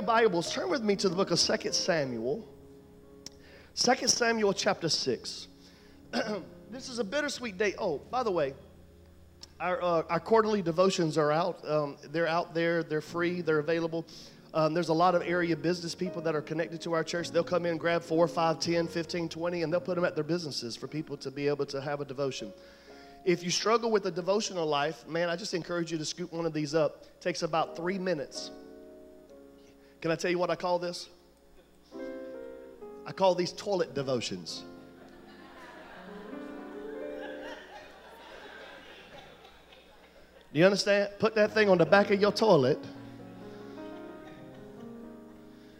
your Bibles, turn with me to the book of 2 Samuel. 2 Samuel chapter 6. this is a bittersweet day. Oh, by the way, our, uh, our quarterly devotions are out. Um, they're out there, they're free, they're available. Um, there's a lot of area business people that are connected to our church. They'll come in, grab 4, 5, 10, 15, 20, and they'll put them at their businesses for people to be able to have a devotion. If you struggle with a devotional life, man, I just encourage you to scoop one of these up. It takes about three minutes. Can I tell you what I call this? I call these toilet devotions. Do you understand? Put that thing on the back of your toilet,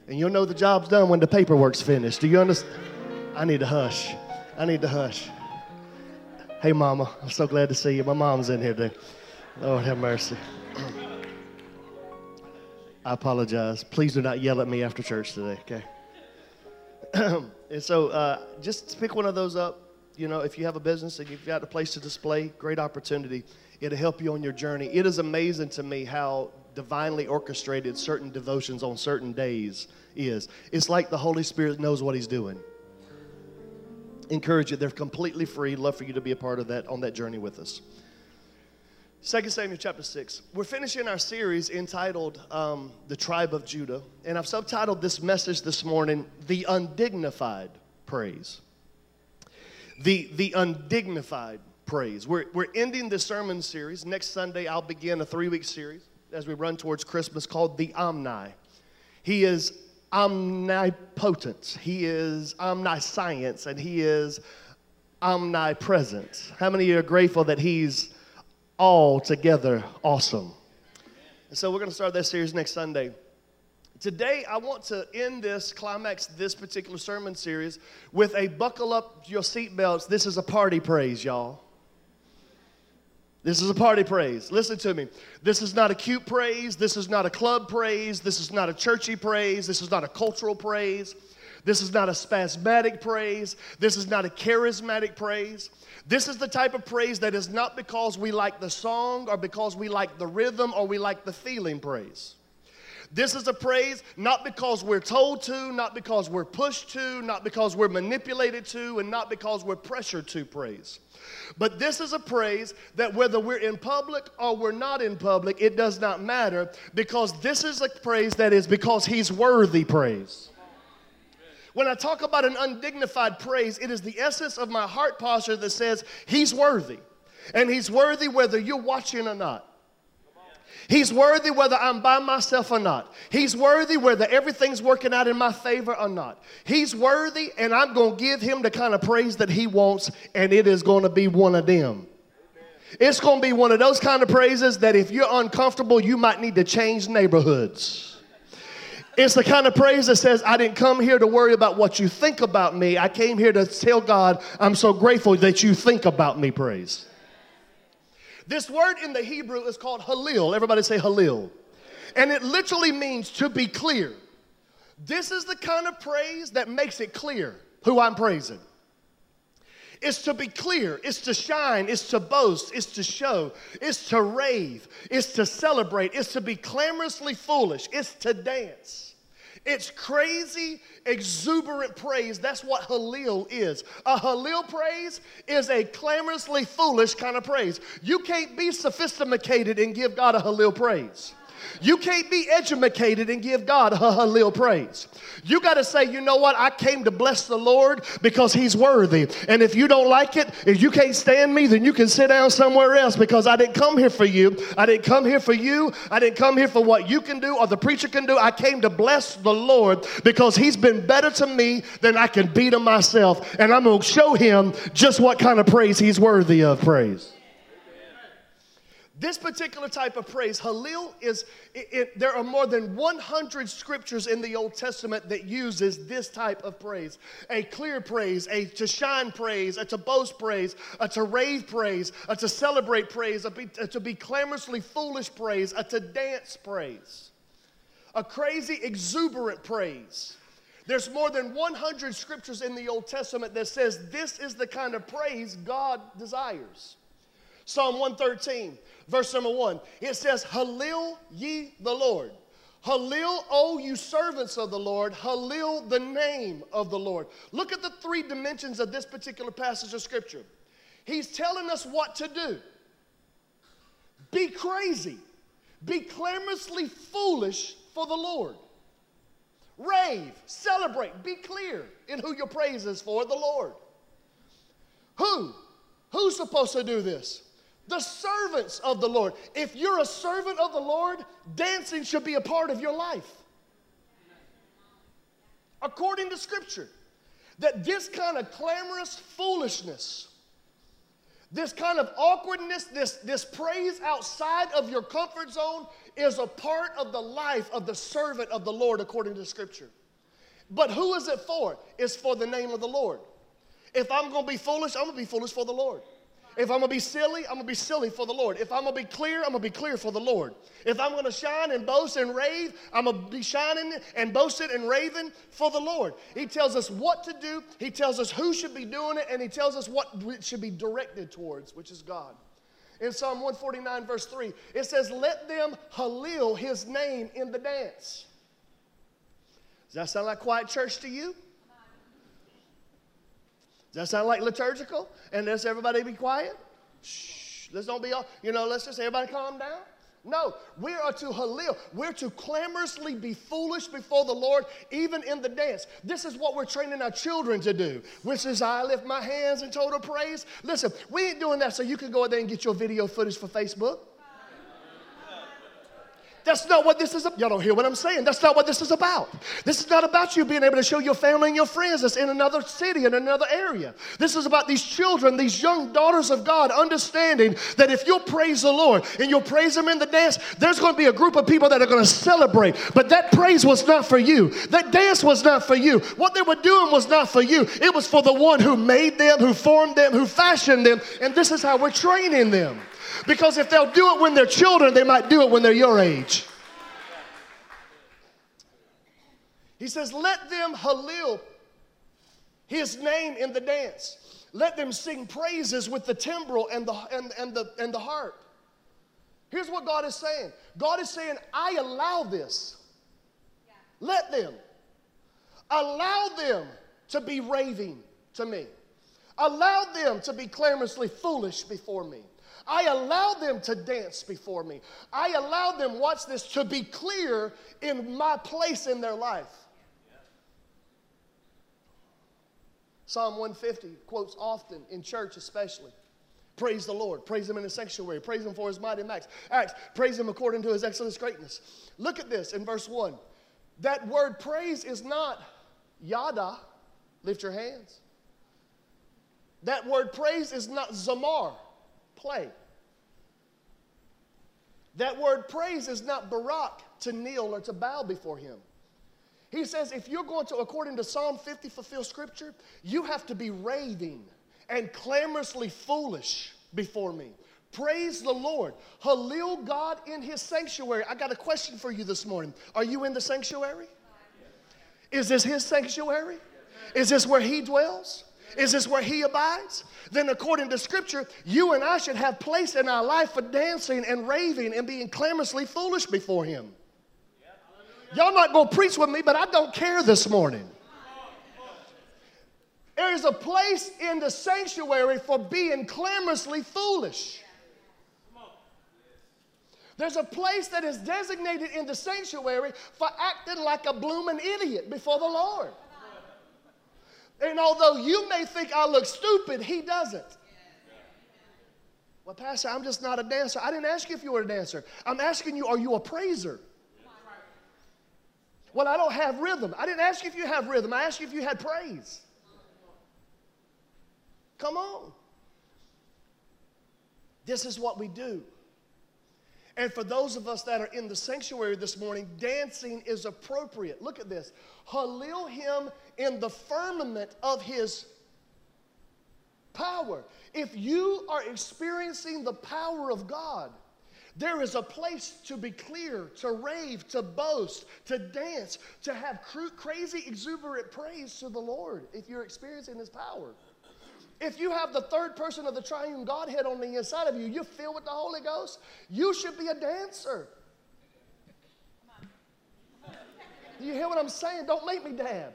and you'll know the job's done when the paperwork's finished. Do you understand? I need to hush. I need to hush. Hey, Mama, I'm so glad to see you. My mom's in here today. Lord have mercy. I apologize. Please do not yell at me after church today, okay? and so uh, just pick one of those up. You know, if you have a business and you've got a place to display, great opportunity. It'll help you on your journey. It is amazing to me how divinely orchestrated certain devotions on certain days is. It's like the Holy Spirit knows what He's doing. Encourage you. They're completely free. Love for you to be a part of that on that journey with us. 2 Samuel chapter 6. We're finishing our series entitled um, The Tribe of Judah. And I've subtitled this message this morning, The Undignified Praise. The, the Undignified Praise. We're, we're ending the sermon series. Next Sunday, I'll begin a three week series as we run towards Christmas called The Omni. He is omnipotent, He is omniscience, and He is omnipresent. How many of you are grateful that He's altogether awesome? And so we're going to start that series next Sunday. Today, I want to end this, climax this particular sermon series with a buckle up your seatbelts. This is a party praise, y'all. This is a party praise. Listen to me. This is not a cute praise. This is not a club praise. This is not a churchy praise. This is not a cultural praise. This is not a spasmodic praise. This is not a charismatic praise. This is the type of praise that is not because we like the song or because we like the rhythm or we like the feeling praise. This is a praise not because we're told to, not because we're pushed to, not because we're manipulated to, and not because we're pressured to praise. But this is a praise that whether we're in public or we're not in public, it does not matter because this is a praise that is because He's worthy praise. When I talk about an undignified praise, it is the essence of my heart posture that says He's worthy. And He's worthy whether you're watching or not. He's worthy whether I'm by myself or not. He's worthy whether everything's working out in my favor or not. He's worthy, and I'm going to give him the kind of praise that he wants, and it is going to be one of them. It's going to be one of those kind of praises that if you're uncomfortable, you might need to change neighborhoods. It's the kind of praise that says, I didn't come here to worry about what you think about me. I came here to tell God, I'm so grateful that you think about me, praise. This word in the Hebrew is called halil. Everybody say halil. And it literally means to be clear. This is the kind of praise that makes it clear who I'm praising. It's to be clear, it's to shine, it's to boast, it's to show, it's to rave, it's to celebrate, it's to be clamorously foolish, it's to dance. It's crazy, exuberant praise. That's what Halil is. A Halil praise is a clamorously foolish kind of praise. You can't be sophisticated and give God a Halil praise. You can't be educated and give God a little praise. You got to say, you know what? I came to bless the Lord because He's worthy. And if you don't like it, if you can't stand me, then you can sit down somewhere else because I didn't come here for you. I didn't come here for you. I didn't come here for what you can do or the preacher can do. I came to bless the Lord because He's been better to me than I can be to myself. And I'm going to show Him just what kind of praise He's worthy of praise. This particular type of praise, Halil, is it, it, there are more than 100 scriptures in the Old Testament that uses this type of praise. A clear praise, a to shine praise, a to boast praise, a to rave praise, a to celebrate praise, a, be, a to be clamorously foolish praise, a to dance praise. A crazy, exuberant praise. There's more than 100 scriptures in the Old Testament that says this is the kind of praise God desires. Psalm 113, verse number one, it says, Halil ye the Lord. Halil, O you servants of the Lord, Halil, the name of the Lord. Look at the three dimensions of this particular passage of Scripture. He's telling us what to do be crazy, be clamorously foolish for the Lord. Rave, celebrate, be clear in who your praise is for the Lord. Who? Who's supposed to do this? The servants of the Lord. If you're a servant of the Lord, dancing should be a part of your life. According to Scripture, that this kind of clamorous foolishness, this kind of awkwardness, this, this praise outside of your comfort zone is a part of the life of the servant of the Lord according to Scripture. But who is it for? It's for the name of the Lord. If I'm going to be foolish, I'm going to be foolish for the Lord. If I'm gonna be silly, I'm gonna be silly for the Lord. If I'm gonna be clear, I'm gonna be clear for the Lord. If I'm gonna shine and boast and rave, I'm gonna be shining and boasting and raving for the Lord. He tells us what to do, He tells us who should be doing it, and He tells us what it should be directed towards, which is God. In Psalm 149, verse 3, it says, Let them halil his name in the dance. Does that sound like quiet church to you? Does that sound like liturgical? And let's everybody be quiet? Shh. Let's don't be all, you know, let's just everybody calm down. No, we are to halil. We're to clamorously be foolish before the Lord, even in the dance. This is what we're training our children to do, which is I lift my hands in total praise. Listen, we ain't doing that so you can go out there and get your video footage for Facebook. That's not what this is. About. Y'all don't hear what I'm saying. That's not what this is about. This is not about you being able to show your family and your friends that's in another city, in another area. This is about these children, these young daughters of God, understanding that if you'll praise the Lord and you'll praise Him in the dance, there's going to be a group of people that are going to celebrate. But that praise was not for you. That dance was not for you. What they were doing was not for you. It was for the one who made them, who formed them, who fashioned them. And this is how we're training them. Because if they'll do it when they're children, they might do it when they're your age. He says, Let them halil his name in the dance. Let them sing praises with the timbrel and the, and, and, the, and the harp. Here's what God is saying God is saying, I allow this. Yeah. Let them. Allow them to be raving to me. Allow them to be clamorously foolish before me. I allow them to dance before me. I allow them, watch this, to be clear in my place in their life. Psalm 150 quotes often in church, especially. Praise the Lord. Praise Him in the sanctuary. Praise Him for His mighty acts. Acts. Praise Him according to His excellent greatness. Look at this in verse 1. That word praise is not yada, lift your hands. That word praise is not zamar, play. That word praise is not barak, to kneel or to bow before him. He says, if you're going to, according to Psalm 50, fulfill scripture, you have to be raving and clamorously foolish before me. Praise the Lord. Halil God in his sanctuary. I got a question for you this morning. Are you in the sanctuary? Is this his sanctuary? Is this where he dwells? Is this where he abides? Then, according to scripture, you and I should have place in our life for dancing and raving and being clamorously foolish before him. Y'all not to preach with me, but I don't care this morning. There is a place in the sanctuary for being clamorously foolish. There's a place that is designated in the sanctuary for acting like a blooming idiot before the Lord. And although you may think I look stupid, he doesn't. Well, Pastor, I'm just not a dancer. I didn't ask you if you were a dancer. I'm asking you, are you a praiser? Well, I don't have rhythm. I didn't ask you if you have rhythm. I asked you if you had praise. Come on. This is what we do. And for those of us that are in the sanctuary this morning, dancing is appropriate. Look at this. Halil him in the firmament of his power. If you are experiencing the power of God, there is a place to be clear, to rave, to boast, to dance, to have crazy, exuberant praise to the Lord if you're experiencing His power. If you have the third person of the triune Godhead on the inside of you, you're filled with the Holy Ghost, you should be a dancer. Do you hear what I'm saying? Don't make me dab.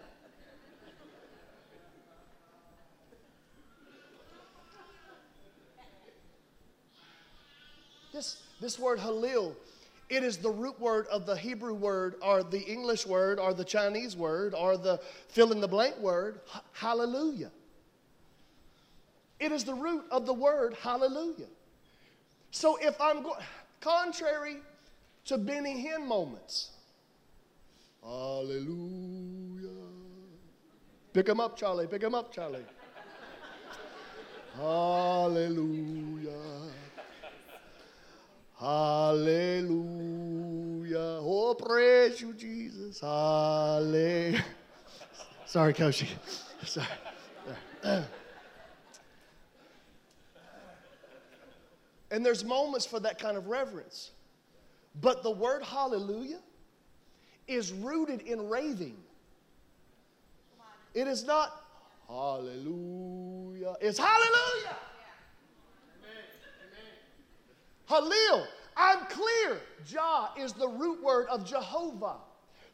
This, this word halil, it is the root word of the Hebrew word or the English word or the Chinese word or the fill in the blank word, hallelujah. It is the root of the word hallelujah. So if I'm going, contrary to Benny Hinn moments, hallelujah. Pick him up, Charlie. Pick him up, Charlie. hallelujah. Hallelujah. Oh, praise you, Jesus. Hallelujah. Sorry, Koshi. Sorry. And there's moments for that kind of reverence. But the word hallelujah is rooted in raving. It is not hallelujah, it's hallelujah. Halil, I'm clear. Jah is the root word of Jehovah.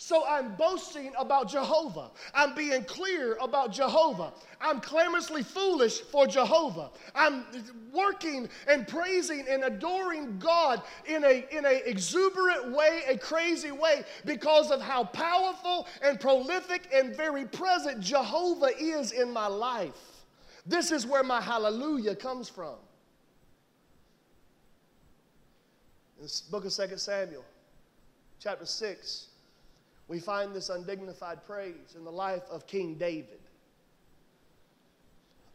So I'm boasting about Jehovah. I'm being clear about Jehovah. I'm clamorously foolish for Jehovah. I'm working and praising and adoring God in a in a exuberant way, a crazy way because of how powerful and prolific and very present Jehovah is in my life. This is where my hallelujah comes from. In the book of 2 Samuel, chapter 6, we find this undignified praise in the life of King David.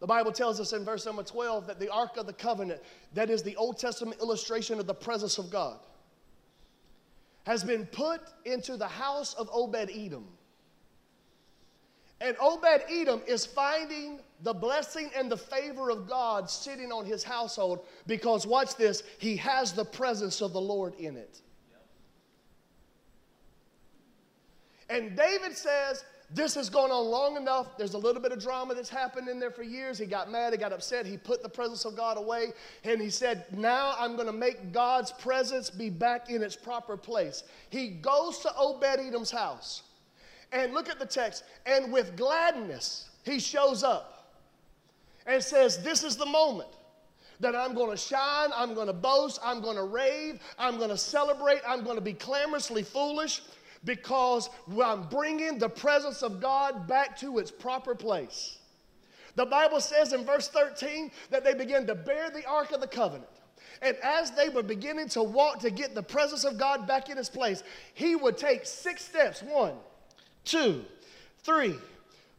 The Bible tells us in verse number 12 that the Ark of the Covenant, that is the Old Testament illustration of the presence of God, has been put into the house of Obed Edom. And Obed Edom is finding the blessing and the favor of God sitting on his household because, watch this, he has the presence of the Lord in it. And David says, This has gone on long enough. There's a little bit of drama that's happened in there for years. He got mad, he got upset, he put the presence of God away, and he said, Now I'm going to make God's presence be back in its proper place. He goes to Obed Edom's house. And look at the text. And with gladness, he shows up and says, This is the moment that I'm going to shine, I'm going to boast, I'm going to rave, I'm going to celebrate, I'm going to be clamorously foolish because I'm bringing the presence of God back to its proper place. The Bible says in verse 13 that they began to bear the Ark of the Covenant. And as they were beginning to walk to get the presence of God back in its place, he would take six steps one, two, three,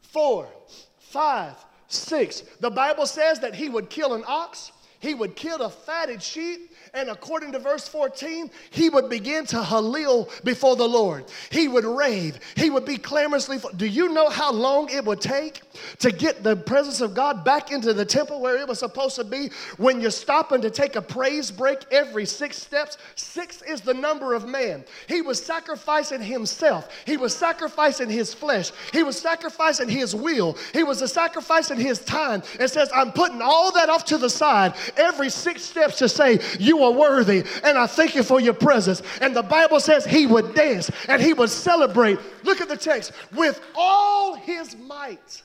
four, five, six. The Bible says that he would kill an ox, he would kill a fatted sheep, and according to verse 14, he would begin to halil before the Lord. He would rave. He would be clamorously. Do you know how long it would take to get the presence of God back into the temple where it was supposed to be? When you're stopping to take a praise break every six steps, six is the number of man. He was sacrificing himself. He was sacrificing his flesh. He was sacrificing his will. He was sacrificing his time. And says, I'm putting all that off to the side every six steps to say, You are worthy, and I thank you for your presence. And the Bible says he would dance and he would celebrate. Look at the text with all his might.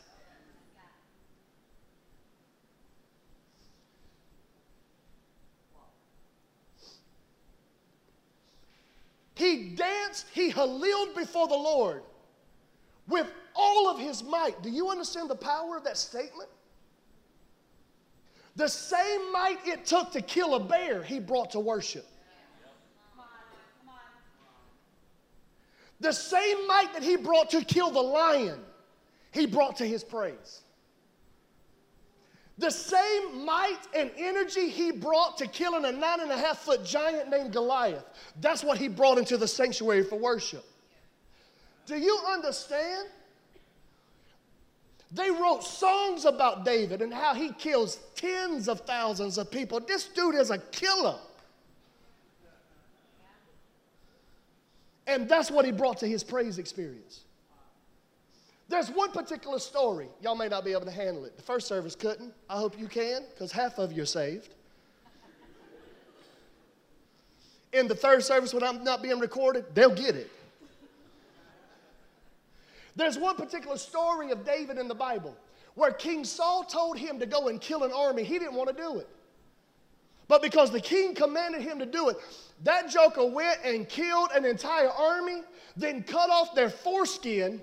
He danced, he haliled before the Lord with all of his might. Do you understand the power of that statement? The same might it took to kill a bear, he brought to worship. The same might that he brought to kill the lion, he brought to his praise. The same might and energy he brought to killing a nine and a half foot giant named Goliath, that's what he brought into the sanctuary for worship. Do you understand? They wrote songs about David and how he kills tens of thousands of people. This dude is a killer. And that's what he brought to his praise experience. There's one particular story. Y'all may not be able to handle it. The first service couldn't. I hope you can, because half of you are saved. In the third service, when I'm not being recorded, they'll get it. There's one particular story of David in the Bible where King Saul told him to go and kill an army. He didn't want to do it. But because the king commanded him to do it, that joker went and killed an entire army, then cut off their foreskin,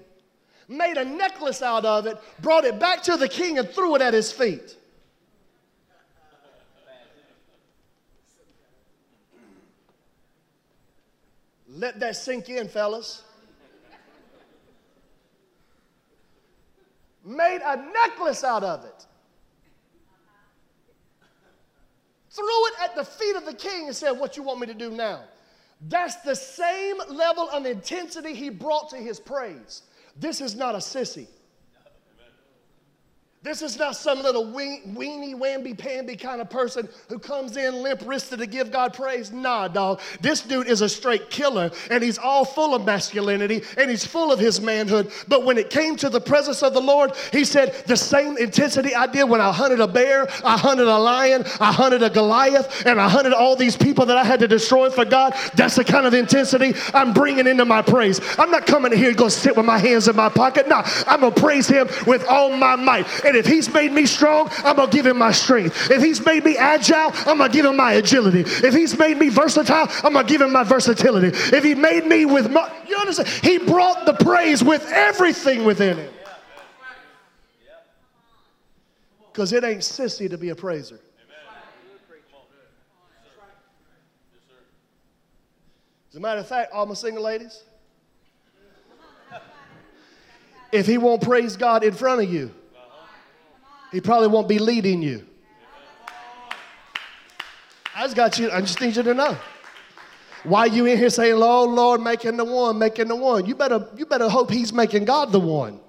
made a necklace out of it, brought it back to the king, and threw it at his feet. Let that sink in, fellas. Made a necklace out of it. Threw it at the feet of the king and said, What you want me to do now? That's the same level of intensity he brought to his praise. This is not a sissy. This is not some little weenie, wamby, pamby kind of person who comes in limp wristed to give God praise. Nah, dog. This dude is a straight killer, and he's all full of masculinity and he's full of his manhood. But when it came to the presence of the Lord, he said, The same intensity I did when I hunted a bear, I hunted a lion, I hunted a Goliath, and I hunted all these people that I had to destroy for God. That's the kind of intensity I'm bringing into my praise. I'm not coming here to go sit with my hands in my pocket. Nah, I'm going to praise him with all my might. And if he's made me strong, I'm going to give him my strength. If he's made me agile, I'm going to give him my agility. If he's made me versatile, I'm going to give him my versatility. If he made me with my, you understand? He brought the praise with everything within him. Because it ain't sissy to be a praiser. As a matter of fact, all my single ladies, if he won't praise God in front of you, he probably won't be leading you. I just got you, I just need you to know. Why you in here saying, Lord, Lord, making the one, making the one? You better, you better hope he's making God the one.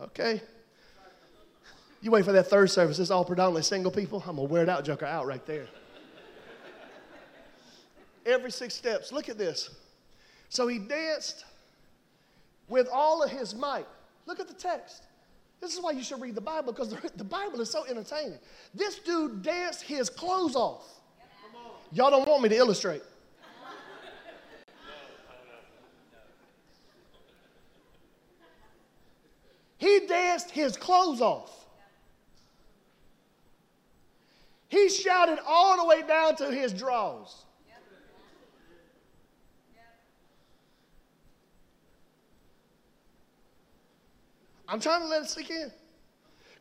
Okay? You wait for that third service. It's all predominantly single people. I'm gonna wear it out joker out right there. Every six steps. Look at this. So he danced with all of his might. Look at the text. This is why you should read the Bible because the, Bible is so entertaining. This dude danced his clothes off. Y'all don't want me to illustrate. He danced his clothes off. He shouted all the way down to his drawers. I'm trying to let it sink in.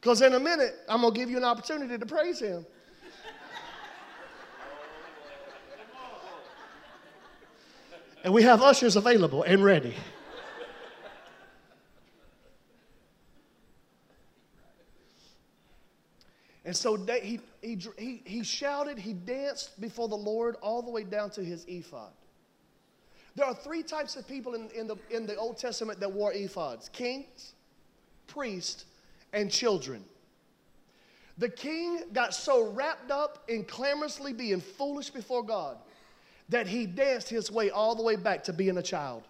Because in a minute, I'm going to give you an opportunity to praise Him. and we have ushers available and ready. And so he, he, he, he shouted, he danced before the Lord all the way down to his ephod. There are three types of people in, in, the, in the Old Testament that wore ephods kings, priests, and children. The king got so wrapped up in clamorously being foolish before God that he danced his way all the way back to being a child.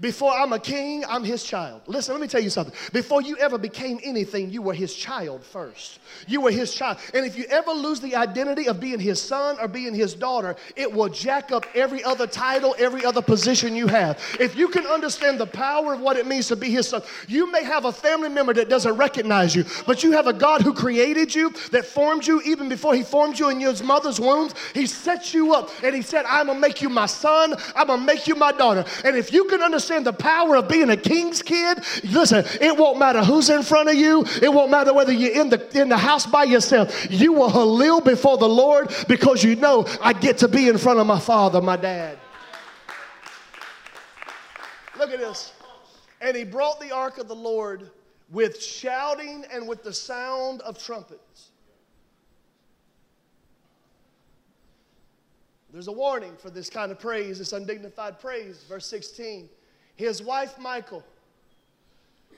Before I'm a king, I'm his child. Listen, let me tell you something. Before you ever became anything, you were his child first. You were his child. And if you ever lose the identity of being his son or being his daughter, it will jack up every other title, every other position you have. If you can understand the power of what it means to be his son, you may have a family member that doesn't recognize you, but you have a God who created you, that formed you even before he formed you in your mother's womb. He set you up and he said, I'm going to make you my son, I'm going to make you my daughter. And if you can understand understand the power of being a king's kid, listen, it won't matter who's in front of you. It won't matter whether you're in the, in the house by yourself. You will halil before the Lord because you know I get to be in front of my father, my dad. Look at this. And he brought the ark of the Lord with shouting and with the sound of trumpets. There's a warning for this kind of praise, this undignified praise. Verse 16 his wife, Michal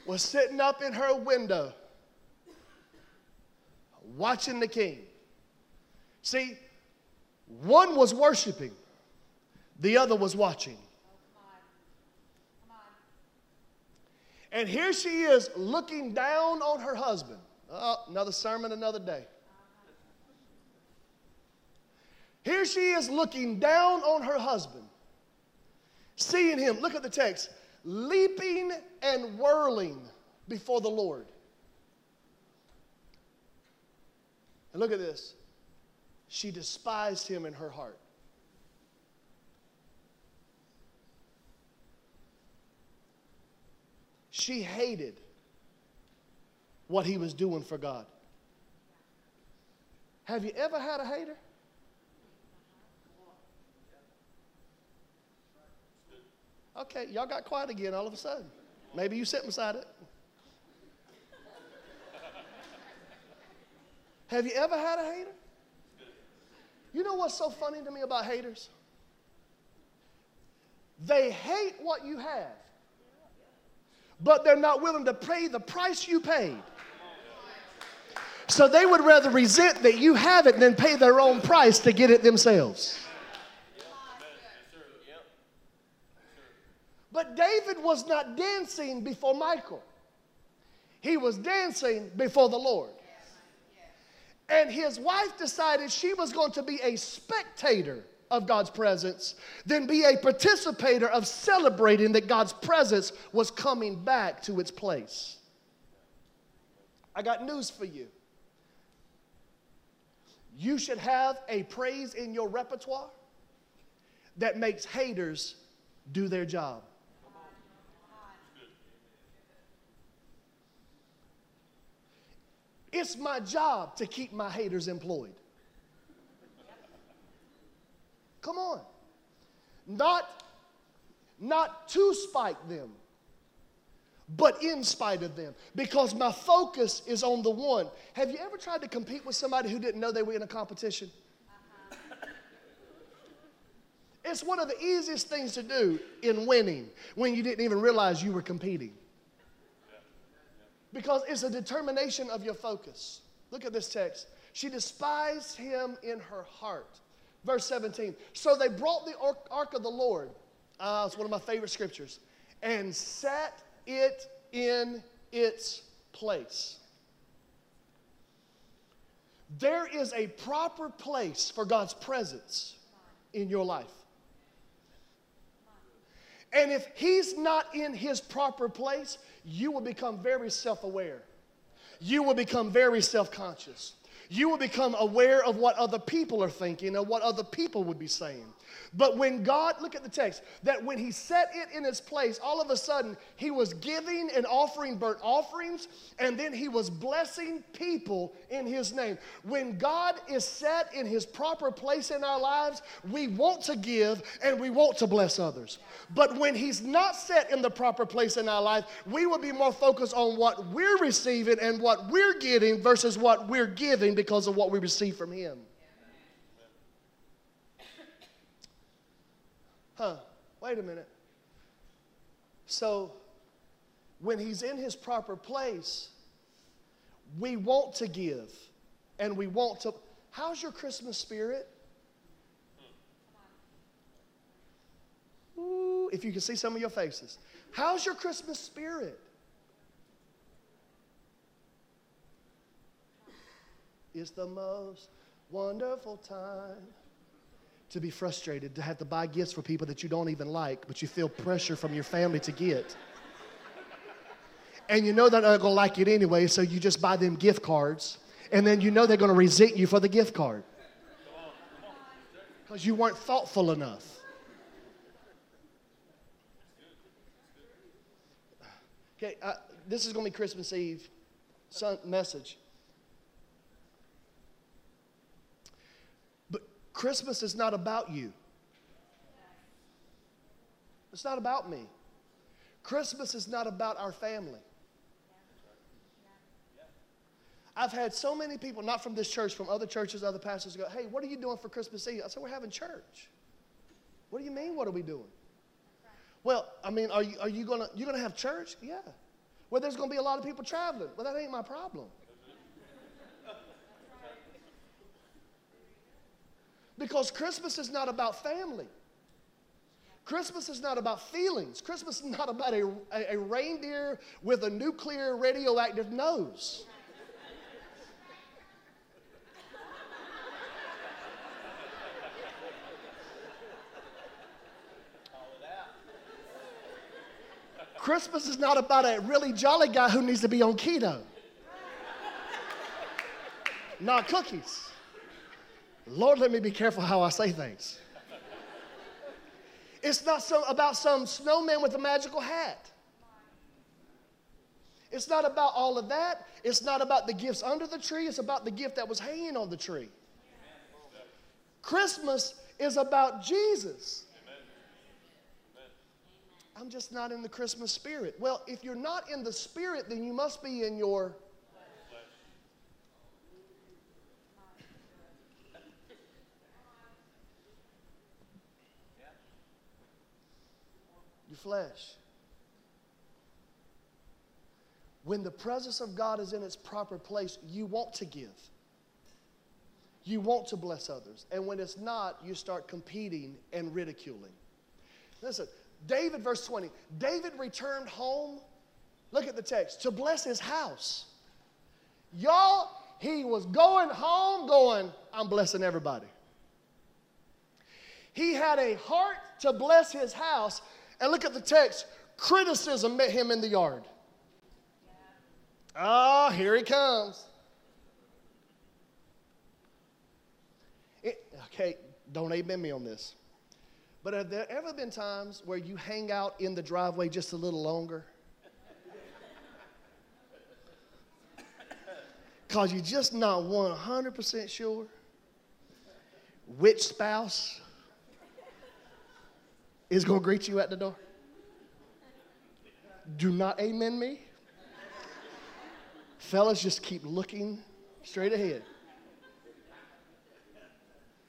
was sitting up in her window watching the king. See, one was worshiping, the other was watching. And here she is looking down on her husband. Oh, another sermon, another day. Here she is looking down on her husband seeing him, look at the text, leaping and whirling before the Lord. And look at this. She despised him in her heart. She hated what he was doing for God. Have you ever had a hater? Okay, y'all got quiet again all of a sudden. Maybe you sit beside it. Have you ever had a hater? You know what's so funny to me about haters? They hate what you have, but they're not willing to pay the price you paid. So they would rather resent that you have it than pay their own price to get it themselves. But David was not dancing before Michal, he was dancing before the Lord. And his wife decided she was going to be a spectator of God's presence than be a participator of celebrating that God's presence was coming back to its place. I got news for you. You should have a praise in your repertoire that makes haters do their job. It's my job to keep my haters employed. Come on. Not, not to spite them, but in spite of them. Because my focus is on the one. Have you ever tried to compete with somebody who didn't know they were in a competition? It's one of the easiest things to do in winning when you didn't even realize you were competing because it's a determination of your focus. Look at this text. She despised him in her heart. Verse 17. So they brought the ark of the Lord. Uh, it's one of my favorite scriptures. And set it in its place. There is a proper place for God's presence in your life. And if He's not in His proper place, you will become very self aware. You will become very self conscious. You will become aware of what other people are thinking and what other people would be saying. But when God, look at the text, that when He set it in its place, all of a sudden He was giving and offering burnt offerings, and then He was blessing people in His name. When God is set in His proper place in our lives, we want to give and we want to bless others. But when He's not set in the proper place in our life, we will be more focused on what we're receiving and what we're getting versus what we're giving because of what we receive from Him. Huh, wait a minute. So, when he's in his proper place, we want to give and we want to. How's your Christmas spirit? Ooh, if you can see some of your faces. How's your Christmas spirit? It's the most wonderful time to be frustrated, to have to buy gifts for people that you don't even like, but you feel pressure from your family to get. And you know they're not gonna like it anyway, so you just buy them gift cards, and then you know they're gonna resent you for the gift card. Because you weren't thoughtful enough. Okay, uh, this is gonna be Christmas Eve message. Christmas is not about you. It's not about me. Christmas is not about our family. I've had so many people, not from this church, from other churches, other pastors, go, Hey, what are you doing for Christmas Eve? I said, We're having church. What do you mean, what are we doing? Well, I mean, are you, are you to you gonna have church? Yeah. Well, there's to be a lot of people traveling. Well, that ain't my problem. Because Christmas is not about family. Christmas is not about feelings. Christmas is not about a, a, a reindeer with a nuclear radioactive nose. Christmas is not about a really jolly guy who needs to be on keto. not cookies. Lord, let me be careful how I say things. It's not so about some snowman with a magical hat. It's not about all of that. It's not about the gifts under the tree. It's about the gift that was hanging on the tree. Christmas is about Jesus. I'm just not in the Christmas spirit. Well, if you're not in the spirit, then you must be in your flesh. When the presence of God is in its proper place, you want to give. You want to bless others. And when it's not, you start competing and ridiculing. Listen, David, verse 20, David returned home, look at the text, to bless his house. Y'all, he was going home going, I'm blessing everybody. He had a heart to bless his house. And look at the text criticism met him in the yard. Oh, here he comes. It, okay, don't amen me on this. But have there ever been times where you hang out in the driveway just a little longer? Because you're just not 100% sure which spouse is going to greet you at the door? Do not amen me. Fellas, just keep looking straight ahead.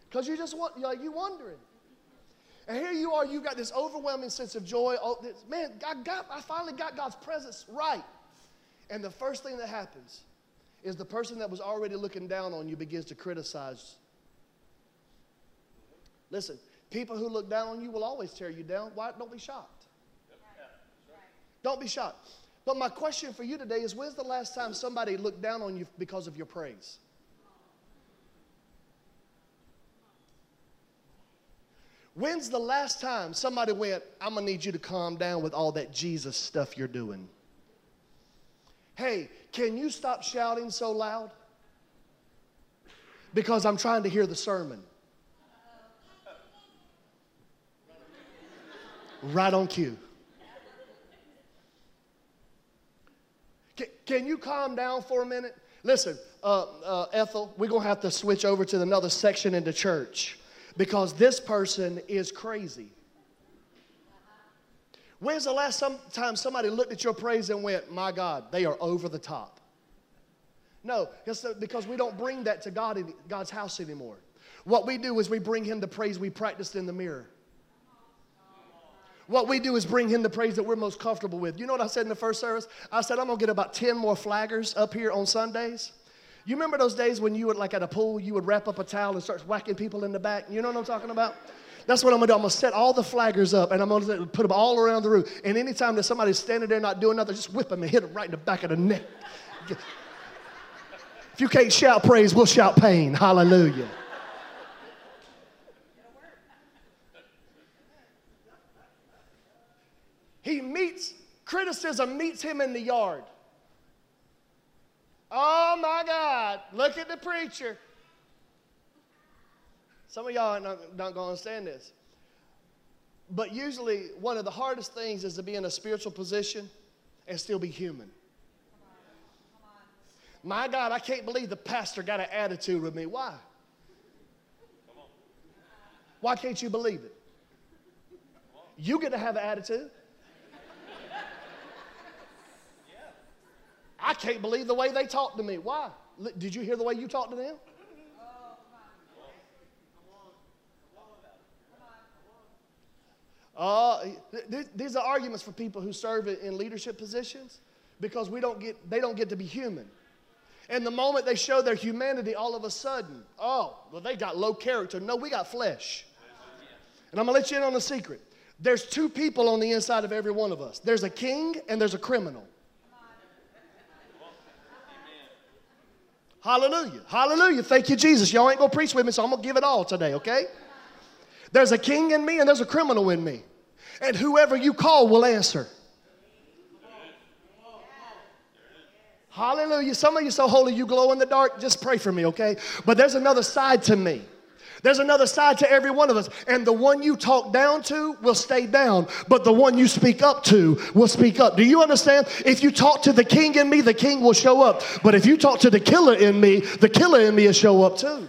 Because you just want, like, you wondering. And here you are, you got this overwhelming sense of joy. Oh, this, man, I, got, I finally got God's presence right. And the first thing that happens is the person that was already looking down on you begins to criticize. Listen, people who look down on you will always tear you down. Why? Don't be shocked. Don't be shocked. But my question for you today is when's the last time somebody looked down on you because of your praise? When's the last time somebody went, I'm going to need you to calm down with all that Jesus stuff you're doing? Hey, can you stop shouting so loud? Because I'm trying to hear the sermon. Right on cue. Can, can you calm down for a minute? Listen, uh, uh, Ethel, we're going to have to switch over to another section in the church because this person is crazy. When's the last time somebody looked at your praise and went, My God, they are over the top? No, because we don't bring that to God, in God's house anymore. What we do is we bring Him the praise we practiced in the mirror. What we do is bring Him the praise that we're most comfortable with. You know what I said in the first service? I said, I'm going to get about 10 more flaggers up here on Sundays. You remember those days when you would, like at a pool, you would wrap up a towel and start whacking people in the back? You know what I'm talking about? That's what I'm gonna do. I'm gonna set all the flaggers up and I'm gonna put them all around the room. And anytime that somebody's standing there not doing nothing, just whip them and hit them right in the back of the neck. If you can't shout praise, we'll shout pain. Hallelujah. He meets, criticism meets him in the yard. Oh my God, look at the preacher. Some of y'all are not, not going to understand this. But usually, one of the hardest things is to be in a spiritual position and still be human. My God, I can't believe the pastor got an attitude with me. Why? Why can't you believe it? You get to have an attitude. I can't believe the way they talk to me. Why? Did you hear the way you talked to them? Uh, th- these are arguments for people who serve in leadership positions because we don't get, they don't get to be human. And the moment they show their humanity, all of a sudden, oh, well, they got low character. No, we got flesh. And I'm going to let you in on a secret. There's two people on the inside of every one of us there's a king and there's a criminal. Hallelujah. Hallelujah. Thank you, Jesus. Y'all ain't going to preach with me, so I'm going to give it all today, okay? There's a king in me and there's a criminal in me. And whoever you call will answer. Hallelujah. Some of you so holy you glow in the dark. Just pray for me, okay? But there's another side to me. There's another side to every one of us. And the one you talk down to will stay down, but the one you speak up to will speak up. Do you understand? If you talk to the king in me, the king will show up. But if you talk to the killer in me, the killer in me will show up too.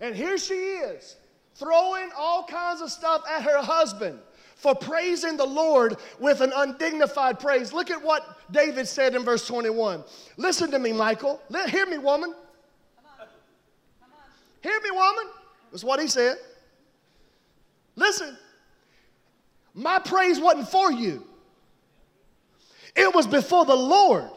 And here she is, throwing all kinds of stuff at her husband for praising the Lord with an undignified praise. Look at what David said in verse 21. Listen to me, Michal. Hear me, woman. Hear me, woman. That's what he said. Listen, my praise wasn't for you, it was before the Lord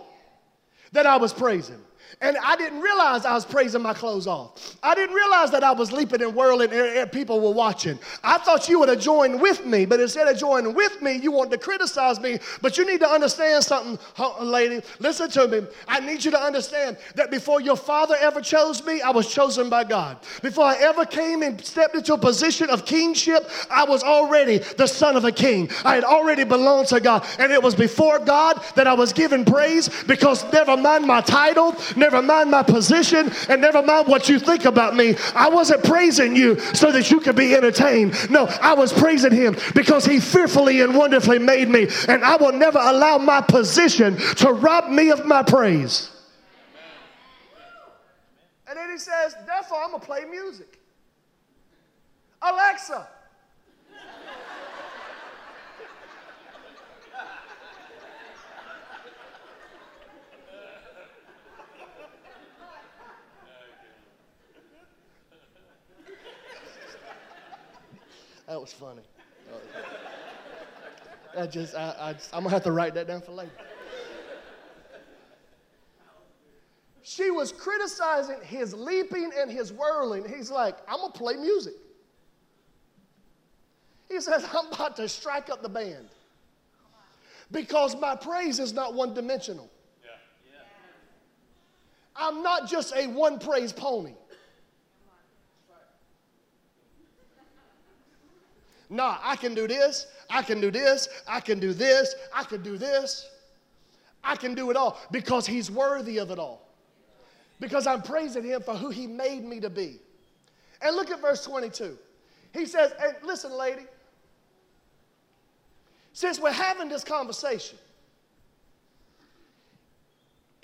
that I was praising. And I didn't realize I was praising my clothes off. I didn't realize that I was leaping and whirling and people were watching. I thought you would have joined with me, but instead of joining with me, you want to criticize me. But you need to understand something, lady. Listen to me. I need you to understand that before your father ever chose me, I was chosen by God. Before I ever came and stepped into a position of kingship, I was already the son of a king. I had already belonged to God. And it was before God that I was given praise because never mind my title, never mind my position, and never mind what you think about me. I wasn't praising you so that you could be entertained. No, I was praising him because he fearfully and wonderfully made me. And I will never allow my position to rob me of my praise. And then he says, therefore, I'm going to play music. Alexa, That was funny. I just, I, I just, I'm gonna have to write that down for later. She was criticizing his leaping and his whirling. He's like, I'm gonna play music. He says, I'm about to strike up the band because my praise is not one dimensional. I'm not just a one praise pony. Nah, I can do this, I can do this, I can do this, I can do this. I can do it all because He's worthy of it all. Because I'm praising Him for who He made me to be. And look at verse 22. He says, and listen, lady, since we're having this conversation,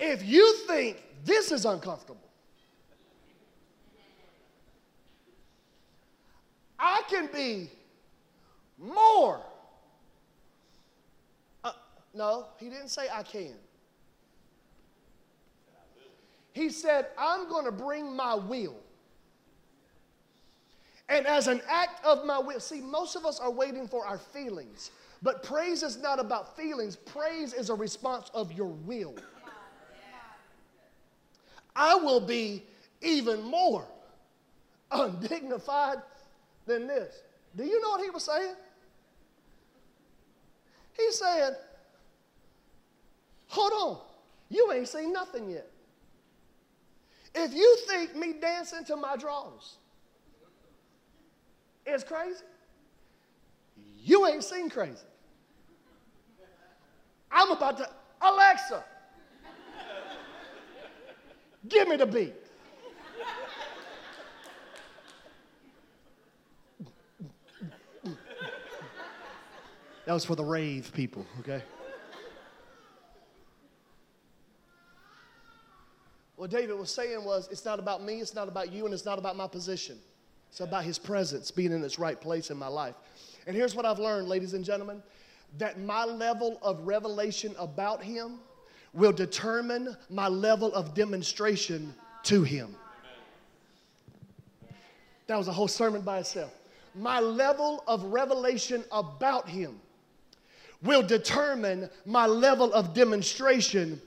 if you think this is uncomfortable, I can be more. Uh, no, he didn't say I can. He said, I'm going to bring my will. And as an act of my will, see, most of us are waiting for our feelings. But praise is not about feelings, praise is a response of your will. I will be even more undignified than this. Do you know what he was saying? He said, Hold on, you ain't seen nothing yet. If you think me dancing to my drawers is crazy, you ain't seen crazy. I'm about to, Alexa, give me the beat. That was for the rave people, okay? What David was saying was, it's not about me, it's not about you, and it's not about my position. It's about his presence being in its right place in my life. And here's what I've learned, ladies and gentlemen that my level of revelation about him will determine my level of demonstration to him. That was a whole sermon by itself. My level of revelation about him will determine my level of demonstration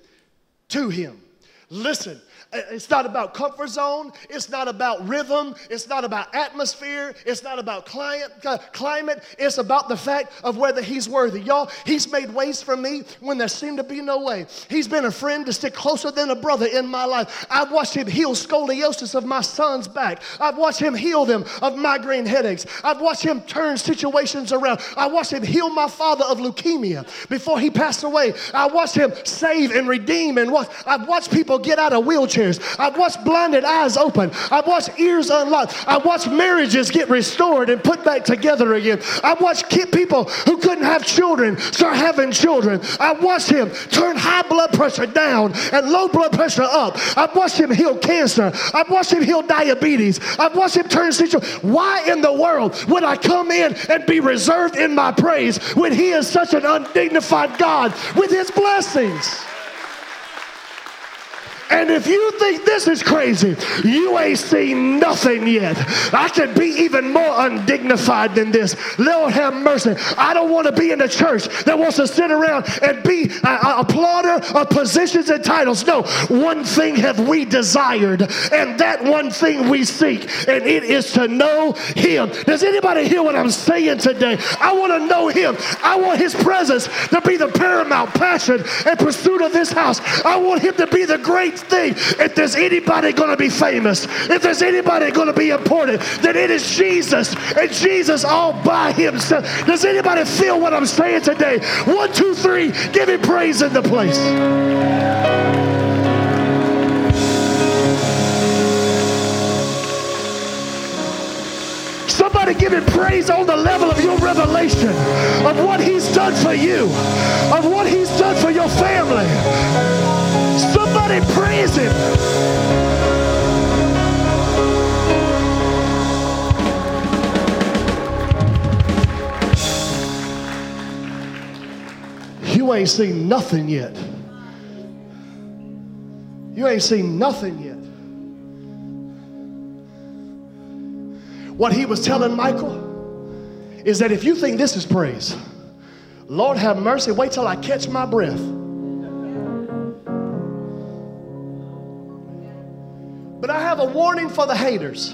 to him. Listen, it's not about comfort zone. It's not about rhythm. It's not about atmosphere. It's not about client, uh, climate. It's about the fact of whether he's worthy. Y'all, he's made ways for me when there seemed to be no way. He's been a friend to stick closer than a brother in my life. I've watched him heal scoliosis of my son's back. I've watched him heal them of migraine headaches. I've watched him turn situations around. I watched him heal my father of leukemia before he passed away. I watched him save and redeem and watch. I've watched people get out of wheelchairs wheelchairs. I've watched blinded eyes open. I've watched ears unlocked. I've watched marriages get restored and put back together again. I've watched people who couldn't have children start having children. I've watched him turn high blood pressure down and low blood pressure up. I've watched him heal cancer. I've watched him heal diabetes. I've watched him turn situations. Why in the world would I come in and be reserved in my praise when he is such an undignified God with his blessings? And if you think this is crazy, you ain't seen nothing yet. I could be even more undignified than this. Lord have mercy. I don't want to be in a church that wants to sit around and be a applauder of positions and titles. No, one thing have we desired, and that one thing we seek, and it is to know Him. Does anybody hear what I'm saying today? I want to know Him. I want His presence to be the paramount passion and pursuit of this house. I want Him to be the great thing. If there's anybody going to be famous, if there's anybody going to be important, then it is Jesus and Jesus all by himself. Does anybody feel what I'm saying today? One, two, three, give him praise in the place. Somebody give him praise on the level of your revelation of what he's done for you, of what he's done for your family. Somebody praise him. You ain't seen nothing yet. You ain't seen nothing yet. What he was telling Michal is that if you think this is praise, Lord have mercy, wait till I catch my breath. But I have a warning for the haters.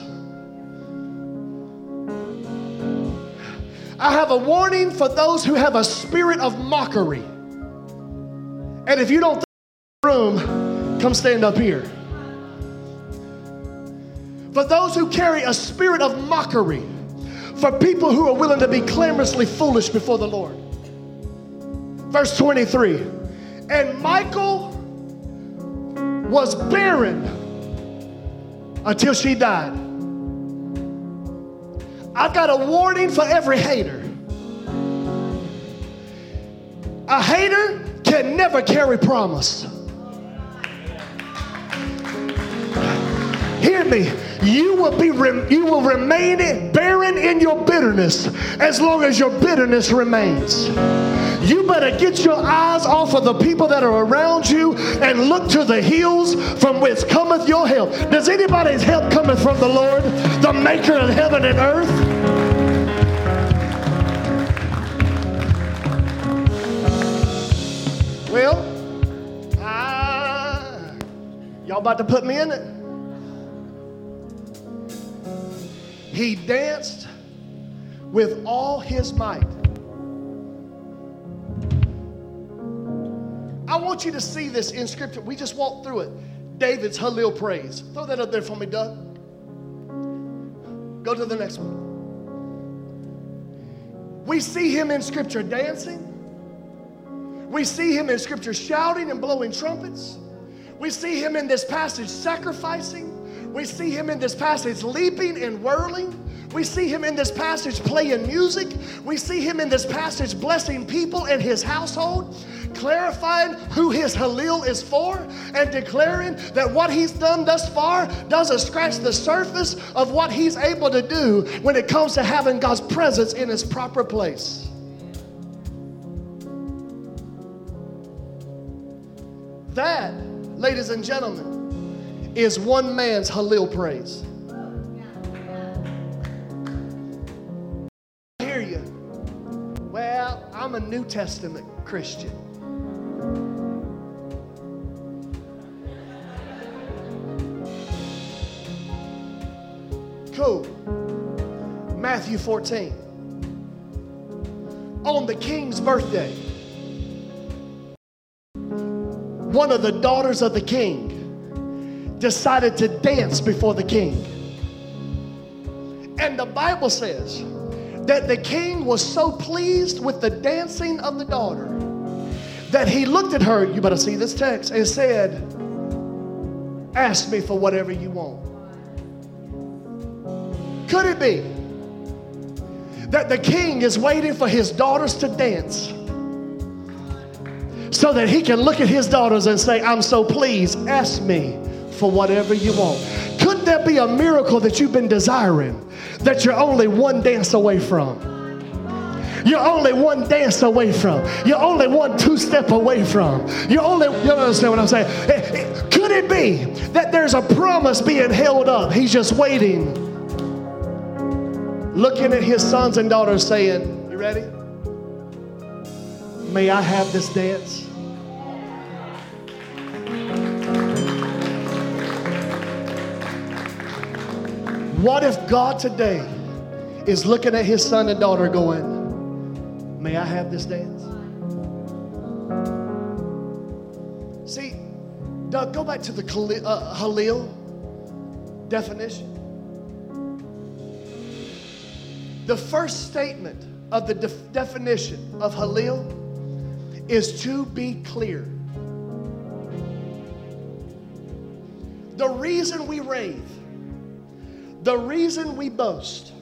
I have a warning for those who have a spirit of mockery. And if you don't think room, come stand up here. For those who carry a spirit of mockery, for people who are willing to be clamorously foolish before the Lord. Verse 23 And Michal was barren until she died. I've got a warning for every hater. A hater can never carry promise. Hear me. You will be you will remain barren in your bitterness as long as your bitterness remains. You better get your eyes off of the people that are around you and look to the hills from which cometh your help. Does anybody's help cometh from the Lord, the maker of heaven and earth? Well, uh, y'all about to put me in it? He danced with all his might. I want you to see this in scripture. We just walked through it. David's Hallel praise. Throw that up there for me, Doug. Go to the next one. We see him in scripture dancing. We see him in scripture shouting and blowing trumpets. We see him in this passage sacrificing. We see him in this passage leaping and whirling. We see him in this passage playing music. We see him in this passage blessing people in his household clarifying who his Halil is for and declaring that what he's done thus far doesn't scratch the surface of what he's able to do when it comes to having God's presence in his proper place. That, ladies and gentlemen, is one man's Halil praise. I hear you. Well, I'm a New Testament Christian. Cool. Matthew 14. On the king's birthday, one of the daughters of the king decided to dance before the king. And the Bible says that the king was so pleased with the dancing of the daughter that he looked at her, you better see this text, and said, Ask me for whatever you want. Could it be that the king is waiting for his daughters to dance? so that he can look at his daughters and say, I'm so pleased, ask me for whatever you want. Couldn't there be a miracle that you've been desiring that you're only one dance away from? You're only one dance away from. You're only one two step away from. You're only, you understand what I'm saying? Could it be that there's a promise being held up? He's just waiting, looking at his sons and daughters, saying, You ready? May I have this dance? What if God today is looking at his son and daughter going, May I have this dance? See, Doug, go back to the uh, Halil definition. The first statement of the def- definition of Halil is to be clear. The reason we rave, the reason we boast,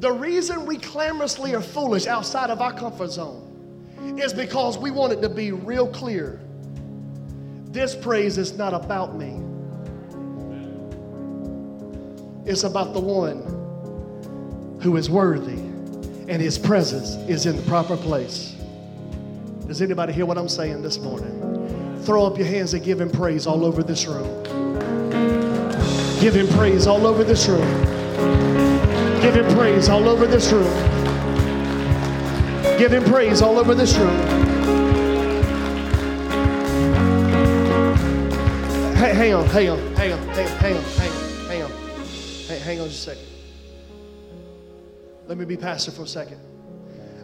the reason we clamorously are foolish outside of our comfort zone is because we want it to be real clear. This praise is not about me, it's about the one who is worthy and his presence is in the proper place. Does anybody hear what I'm saying this morning? Throw up your hands and give him praise all over this room. Give him praise all over this room. Give him praise all over this room. Give him praise all over this room. Hey, hang on, hang on, hang on, hang on, hang on, hang on, hang on. Hey, hang on just a second. Let me be pastor for a second.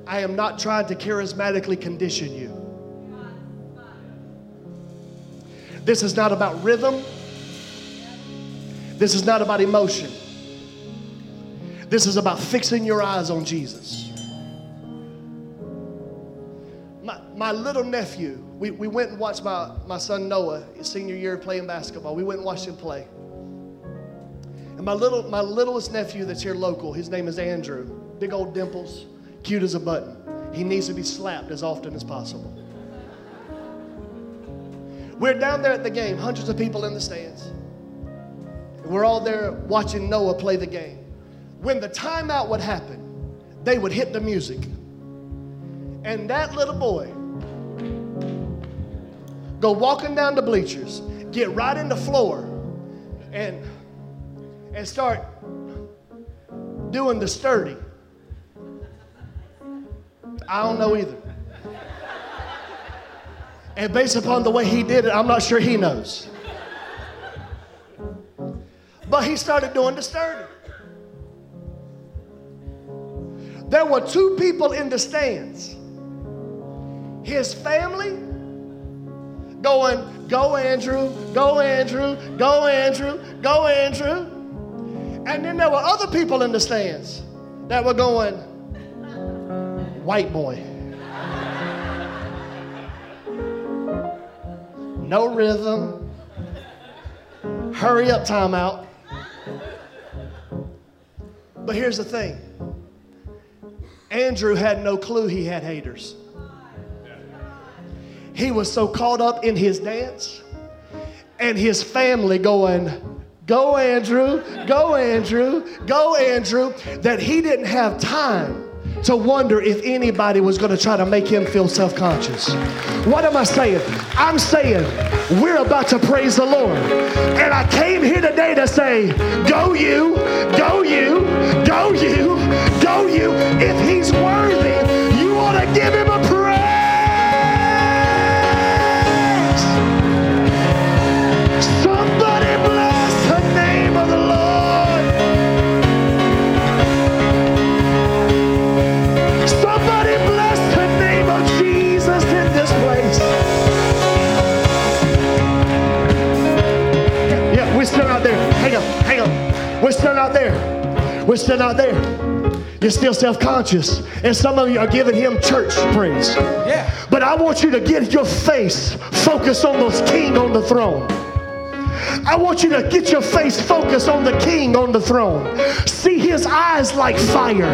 I am not trying to charismatically condition you. This is not about rhythm. This is not about emotion. This is about fixing your eyes on Jesus. My, my little nephew, we, we went and watched my, my son Noah, his senior year playing basketball. We went and watched him play. And my little my littlest nephew that's here local, his name is Andrew. Big old dimples, cute as a button. He needs to be slapped as often as possible. We're down there at the game, hundreds of people in the stands. And we're all there watching Noah play the game. When the timeout would happen, they would hit the music. And that little boy go walking down the bleachers, get right in the floor, and, and start doing the sturdy. I don't know either. And based upon the way he did it, I'm not sure he knows. But he started doing the sturdy. There were two people in the stands his family going, Go, Andrew, go, Andrew, go, Andrew, go, Andrew. And then there were other people in the stands that were going, White boy. No rhythm. Hurry up, timeout. But here's the thing Andrew had no clue he had haters. He was so caught up in his dance and his family going, Go, Andrew, go, Andrew, go, Andrew, that he didn't have time to wonder if anybody was going to try to make him feel self conscious. What am I saying? I'm saying we're about to praise the Lord. And I came here today to say, Go you, go you, go you, go you. If he's worthy, you ought to give him a still not there. We're still not there. You're still self conscious. And some of you are giving him church praise. Yeah. But I want you to get your face focused on those king on the throne. I want you to get your face focused on the king on the throne. See his eyes like fire.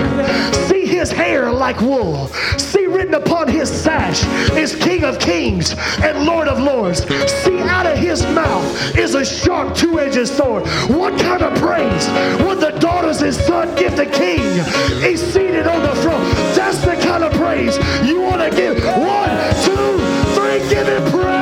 See his hair like wool. See written upon his sash is King of Kings and Lord of Lords. See out of his mouth is a sharp two-edged sword. What kind of praise would the daughters and son give the king? He's seated on the throne. That's the kind of praise you want to give. One, two, three, give him praise.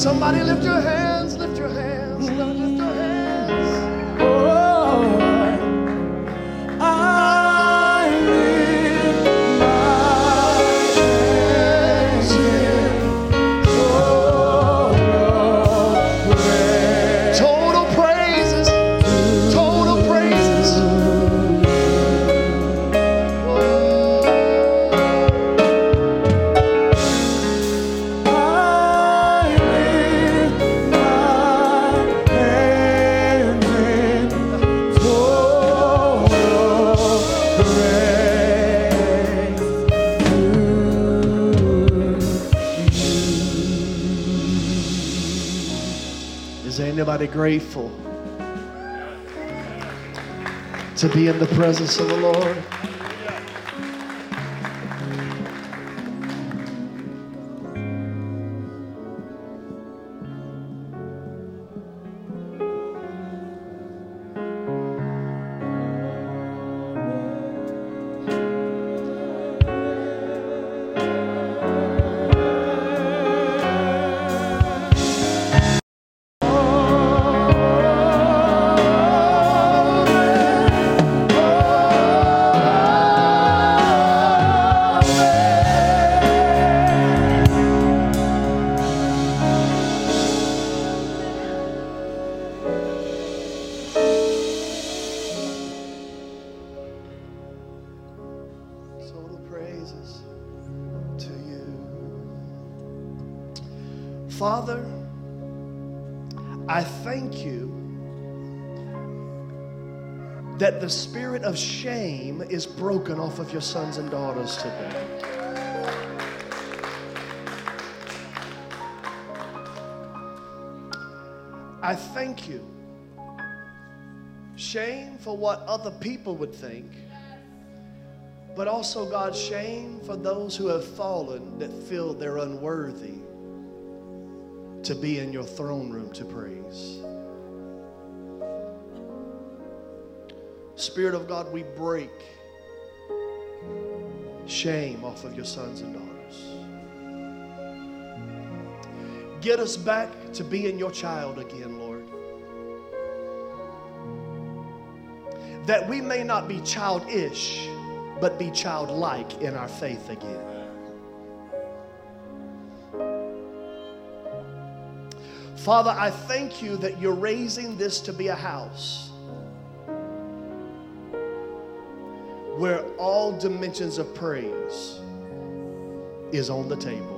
Somebody lift your hands, the presence of the Lord? Of shame is broken off of your sons and daughters today. I thank you. Shame for what other people would think, but also, God, shame for those who have fallen that feel they're unworthy to be in your throne room to praise. Spirit of God, we break shame off of your sons and daughters. Get us back to being your child again, Lord. That we may not be childish, but be childlike in our faith again. Father, I thank you that you're raising this to be a house where all dimensions of praise is on the table.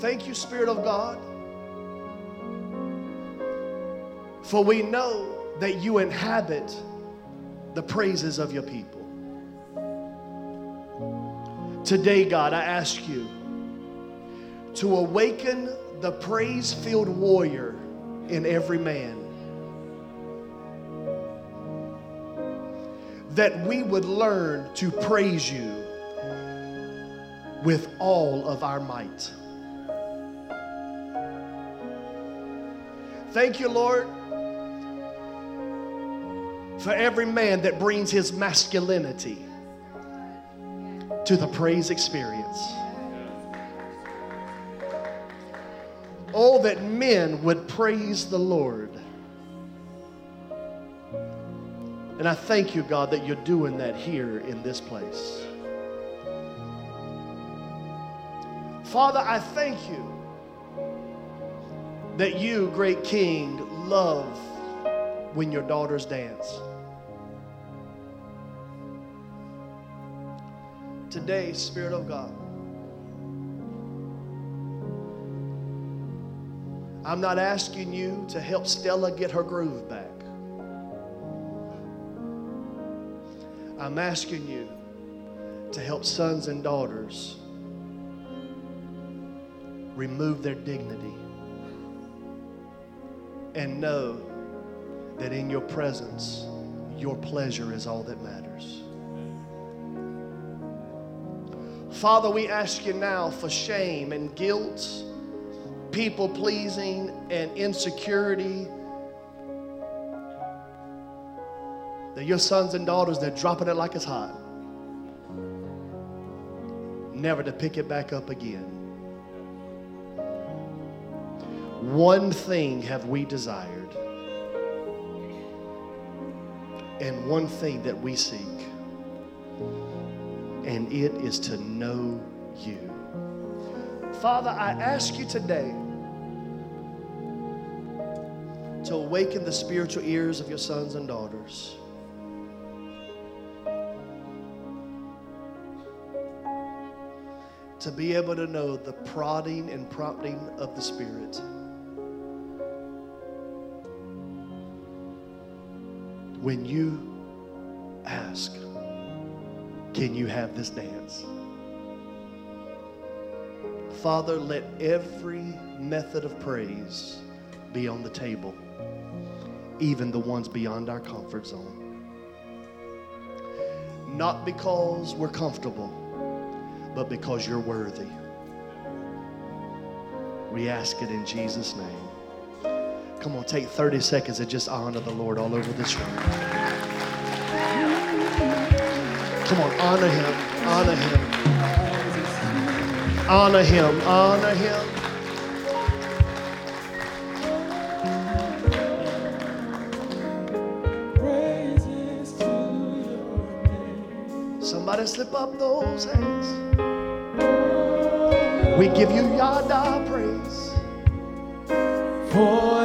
Thank you, Spirit of God, for we know that you inhabit the praises of your people. Today, God, I ask you to awaken the praise filled warrior in every man. That we would learn to praise you with all of our might. Thank you, Lord, for every man that brings his masculinity to the praise experience. Oh, that men would praise the Lord. And I thank you, God, that you're doing that here in this place. Father, I thank you that you, great King, love when your daughters dance. Today, Spirit of God, I'm not asking you to help Stella get her groove back. I'm asking you to help sons and daughters remove their dignity and know that in your presence, your pleasure is all that matters. Father, we ask you now for shame and guilt, people pleasing, and insecurity. That your sons and daughters, they're dropping it like it's hot, never to pick it back up again. One thing have we desired, and one thing that we seek, and it is to know you. Father, I ask you today to awaken the spiritual ears of your sons and daughters. To be able to know the prodding and prompting of the Spirit. when you ask, Can you have this dance? Father, let every method of praise be on the table, even the ones beyond our comfort zone. Not because we're comfortable, but because you're worthy. We ask it in Jesus' name. Come on, take 30 seconds and just honor the Lord all over this room. Come on, honor him, honor him, honor him, honor him. Somebody slip up those hands. We give you Yada praise. For